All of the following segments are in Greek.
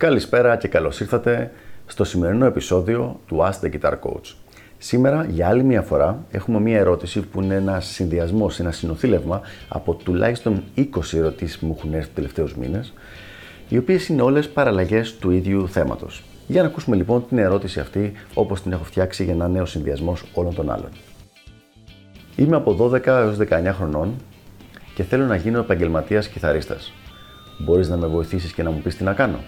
Καλησπέρα και καλώς ήρθατε στο σημερινό επεισόδιο του Ask the Guitar Coach. Σήμερα, για άλλη μια φορά, έχουμε μια ερώτηση που είναι ένα συνδυασμός, ένα συνοθήλευμα από τουλάχιστον 20 ερωτήσεις που μου έχουν έρθει του τελευταίους μήνες, οι οποίες είναι όλες παραλλαγές του ίδιου θέματος. Για να ακούσουμε λοιπόν την ερώτηση αυτή όπως την έχω φτιάξει για ένα νέο συνδυασμός όλων των άλλων. Είμαι από 12 έως 19 χρονών και θέλω να γίνω επαγγελματίας κιθαρίστας. Μπορείς να με βοηθήσεις και να μου πεις τι να κάνω;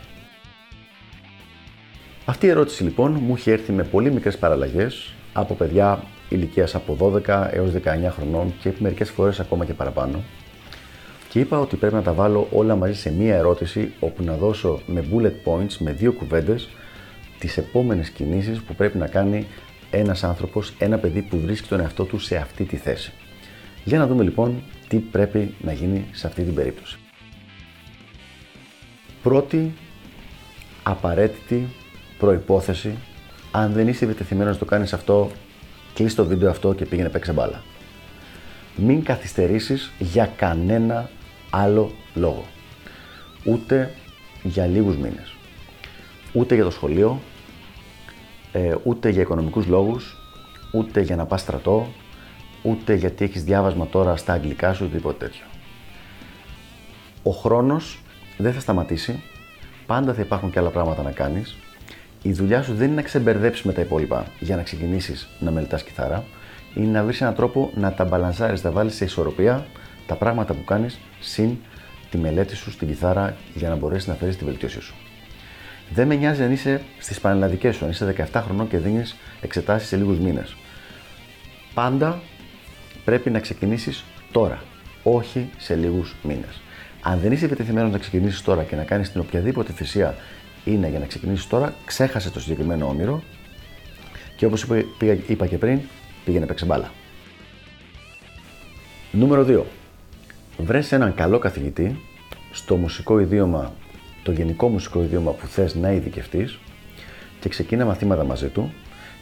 Αυτή η ερώτηση λοιπόν μου έχει έρθει με πολύ μικρές παραλλαγές από παιδιά ηλικίας από 12 έως 19 χρονών και μερικές φορές ακόμα και παραπάνω και είπα ότι πρέπει να τα βάλω όλα μαζί σε μία ερώτηση όπου να δώσω με bullet points, με δύο κουβέντες τις επόμενες κινήσεις που πρέπει να κάνει ένας άνθρωπος, ένα παιδί που βρίσκει τον εαυτό του σε αυτή τη θέση. Για να δούμε λοιπόν τι πρέπει να γίνει σε αυτή την περίπτωση. Πρώτη απαραίτητη προϋπόθεση, αν δεν είσαι επιτεθειμένος να το κάνεις αυτό, κλείσει το βίντεο αυτό και πήγαινε παίξε μπάλα. Μην καθυστερήσεις για κανένα άλλο λόγο. Ούτε για λίγους μήνες. Ούτε για το σχολείο, ε, ούτε για οικονομικούς λόγους, ούτε για να πας στρατό, ούτε γιατί έχεις διάβασμα τώρα στα αγγλικά σου, τίποτε τέτοιο. Ο χρόνος δεν θα σταματήσει, πάντα θα υπάρχουν και άλλα πράγματα να κάνεις. Η δουλειά σου δεν είναι να ξεμπερδέψεις με τα υπόλοιπα για να ξεκινήσεις να μελετάς κιθάρα, είναι να βρεις έναν τρόπο να τα μπαλανσάρεις, να βάλεις σε ισορροπία τα πράγματα που κάνεις συν τη μελέτη σου στην κιθάρα για να μπορέσεις να φέρεις τη βελτίωσή σου. Δεν με νοιάζει αν είσαι στις πανελλαδικές σου, αν είσαι 17 χρονών και δίνεις εξετάσεις σε λίγους μήνες. Πάντα πρέπει να ξεκινήσεις τώρα, όχι σε λίγους μήνες. Αν δεν είσαι επιτεθειμένος να ξεκινήσεις τώρα και να κάνεις την οποιαδήποτε θυσία είναι για να ξεκινήσεις τώρα, ξέχασε το συγκεκριμένο όνειρο και όπως είπα, είπα και πριν, πήγαινε παίξε μπάλα. Νούμερο 2. Βρες έναν καλό καθηγητή στο μουσικό ιδίωμα το γενικό μουσικό ιδίωμα που θες να ειδικευτείς και ξεκίνα μαθήματα μαζί του,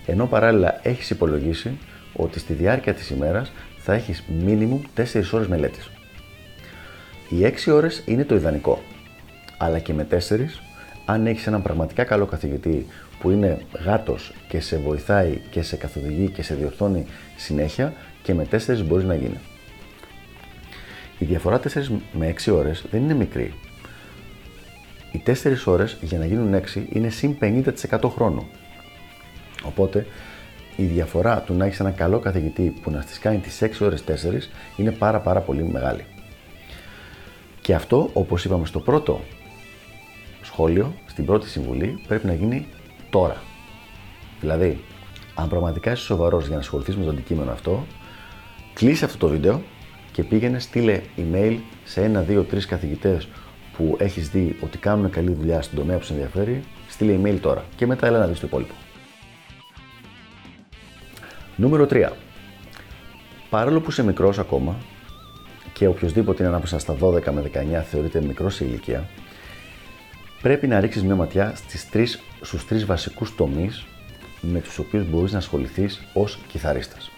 ενώ παράλληλα έχεις υπολογίσει ότι στη διάρκεια της ημέρας θα έχεις μίνιμουμ 4 ώρες μελέτης. Οι 6 ώρες είναι το ιδανικό, αλλά και με 4, αν έχεις έναν πραγματικά καλό καθηγητή που είναι γάτος και σε βοηθάει και σε καθοδηγεί και σε διορθώνει συνέχεια και με 4 μπορείς να γίνει. Η διαφορά 4 με 6 ώρες δεν είναι μικρή, οι 4 ώρες για να γίνουν 6 είναι συν 50% χρόνο. Οπότε η διαφορά του να έχεις έναν καλό καθηγητή που να στις κάνει τις 6 ώρες 4 είναι πάρα πάρα πολύ μεγάλη. Και αυτό, όπως είπαμε στο πρώτο σχόλιο, στην πρώτη συμβουλή, πρέπει να γίνει τώρα. Δηλαδή, αν πραγματικά είσαι σοβαρός για να ασχοληθείς με το αντικείμενο αυτό, κλείσει αυτό το βίντεο και πήγαινε, στείλε email σε ένα, δύο, τρεις καθηγητές που έχεις δει ότι κάνουν καλή δουλειά στον τομέα που σε ενδιαφέρει, στείλε email τώρα και μετά έλα να δεις το υπόλοιπο. Νούμερο 3. Παρόλο που είσαι μικρός ακόμα και οποιοδήποτε είναι ανάμεσα στα 12 με 19 θεωρείται μικρός σε ηλικία, πρέπει να ρίξεις μια ματιά στις τρεις, στους τρεις βασικούς τομείς με τους οποίους μπορείς να ασχοληθείς ως κιθαρίστας.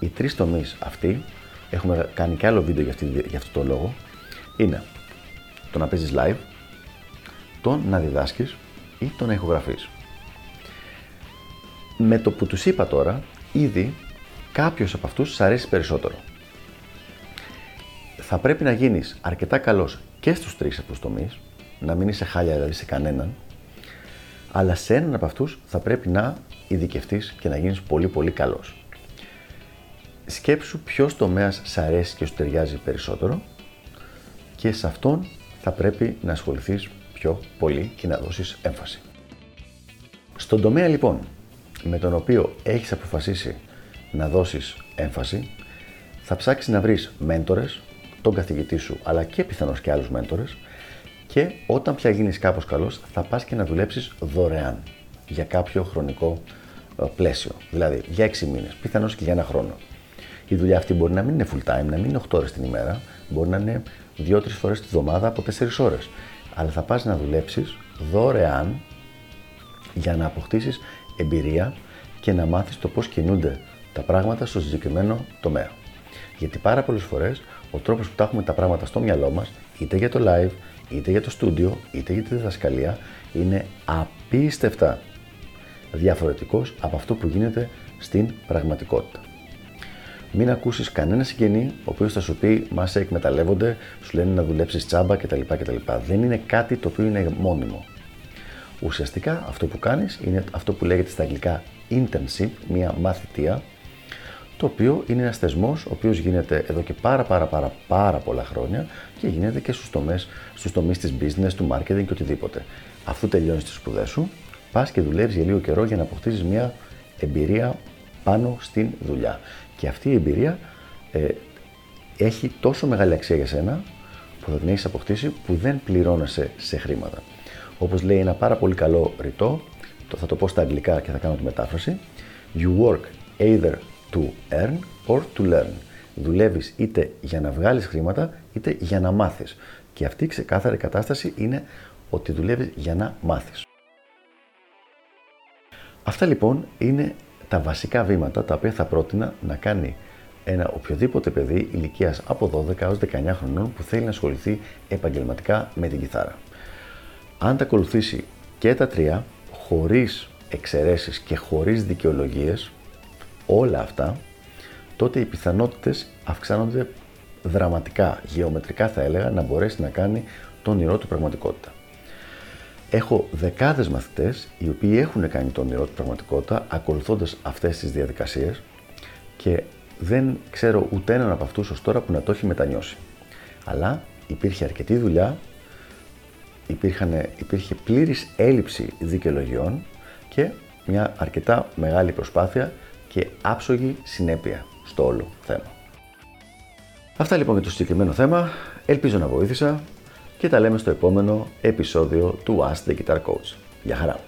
Οι τρεις τομείς αυτοί, έχουμε κάνει και άλλο βίντεο για, για αυτό το λόγο, είναι το να παίζεις live, το να διδάσκεις ή το να ηχογραφείς. Με το που τους είπα τώρα, ήδη κάποιος από αυτούς σας αρέσει περισσότερο. Θα πρέπει να γίνεις αρκετά καλός και στους τρεις αυτούς τομείς, να μην είσαι χάλια δηλαδή σε κανέναν, αλλά σε έναν από αυτούς θα πρέπει να ειδικευτείς και να γίνεις πολύ πολύ καλός. Σκέψου ποιος τομέας σ' αρέσει και σου ταιριάζει περισσότερο και σε αυτόν θα πρέπει να ασχοληθείς πιο πολύ και να δώσεις έμφαση. Στον τομέα λοιπόν με τον οποίο έχεις αποφασίσει να δώσεις έμφαση, θα ψάξεις να βρεις μέντορες, τον καθηγητή σου, αλλά και πιθανώς και άλλους μέντορες και όταν πια γίνεις κάπως καλός θα πας και να δουλέψεις δωρεάν για κάποιο χρονικό ε, πλαίσιο, δηλαδή για 6 μήνες, πιθανώς και για ένα χρόνο. Η δουλειά αυτή μπορεί να μην είναι full time, να μην είναι 8 ώρες την ημέρα, μπορεί να είναι δύο-τρεις φορές τη βδομάδα από 4 ώρες. Αλλά θα πας να δουλέψεις δωρεάν για να αποκτήσεις εμπειρία και να μάθεις το πώς κινούνται τα πράγματα στο συγκεκριμένο τομέα. Γιατί πάρα πολλές φορές ο τρόπος που τα έχουμε τα πράγματα στο μυαλό μας, είτε για το live, είτε για το στούντιο, είτε για τη διδασκαλία, είναι απίστευτα διαφορετικός από αυτό που γίνεται στην πραγματικότητα. Μην ακούσεις κανένα συγγενή ο οποίος θα σου πει Μα σε εκμεταλλεύονται, σου λένε να δουλέψεις τσάμπα κτλ, κτλ. Δεν είναι κάτι το οποίο είναι μόνιμο. Ουσιαστικά αυτό που κάνεις είναι αυτό που λέγεται στα αγγλικά internship, μια μαθητεία, το οποίο είναι ένας θεσμός ο οποίος γίνεται εδώ και πάρα πάρα πάρα πάρα πολλά χρόνια και γίνεται και στους τομείς, στους τομείς της business, του marketing και οτιδήποτε. Αφού τελειώνεις τις σπουδές σου, πας και δουλεύεις για λίγο καιρό για να αποκτήσεις μια εμπειρία πάνω στην δουλειά. Και αυτή η εμπειρία ε, έχει τόσο μεγάλη αξία για σένα που θα την έχεις αποκτήσει που δεν πληρώνεσαι σε χρήματα. Όπως λέει ένα πάρα πολύ καλό ρητό, το θα το πω στα αγγλικά και θα κάνω τη μετάφραση. You work either to earn or to learn. Δουλεύεις είτε για να βγάλεις χρήματα είτε για να μάθεις. Και αυτή η ξεκάθαρη κατάσταση είναι ότι δουλεύεις για να μάθεις. Αυτά λοιπόν είναι τα βασικά βήματα τα οποία θα πρότεινα να κάνει ένα οποιοδήποτε παιδί ηλικίας από 12 έως 19 χρονών που θέλει να ασχοληθεί επαγγελματικά με την κιθάρα. Αν τα ακολουθήσει και τα τρία, χωρίς εξαιρέσεις και χωρίς δικαιολογίες, όλα αυτά, τότε οι πιθανότητες αυξάνονται δραματικά, γεωμετρικά θα έλεγα, να μπορέσει να κάνει το όνειρό του πραγματικότητα. Έχω δεκάδες μαθητές οι οποίοι έχουν κάνει το όνειρό του πραγματικότητα ακολουθώντας αυτές τις διαδικασίες και δεν ξέρω ούτε έναν από αυτούς ως τώρα που να το έχει μετανιώσει. Αλλά υπήρχε αρκετή δουλειά, υπήρχαν, υπήρχε πλήρης έλλειψη δικαιολογιών και μια αρκετά μεγάλη προσπάθεια και άψογη συνέπεια στο όλο θέμα. Αυτά λοιπόν για το συγκεκριμένο θέμα. Ελπίζω να βοήθησα και τα λέμε στο επόμενο επεισόδιο του Ask the Guitar Coach. Γεια χαρά!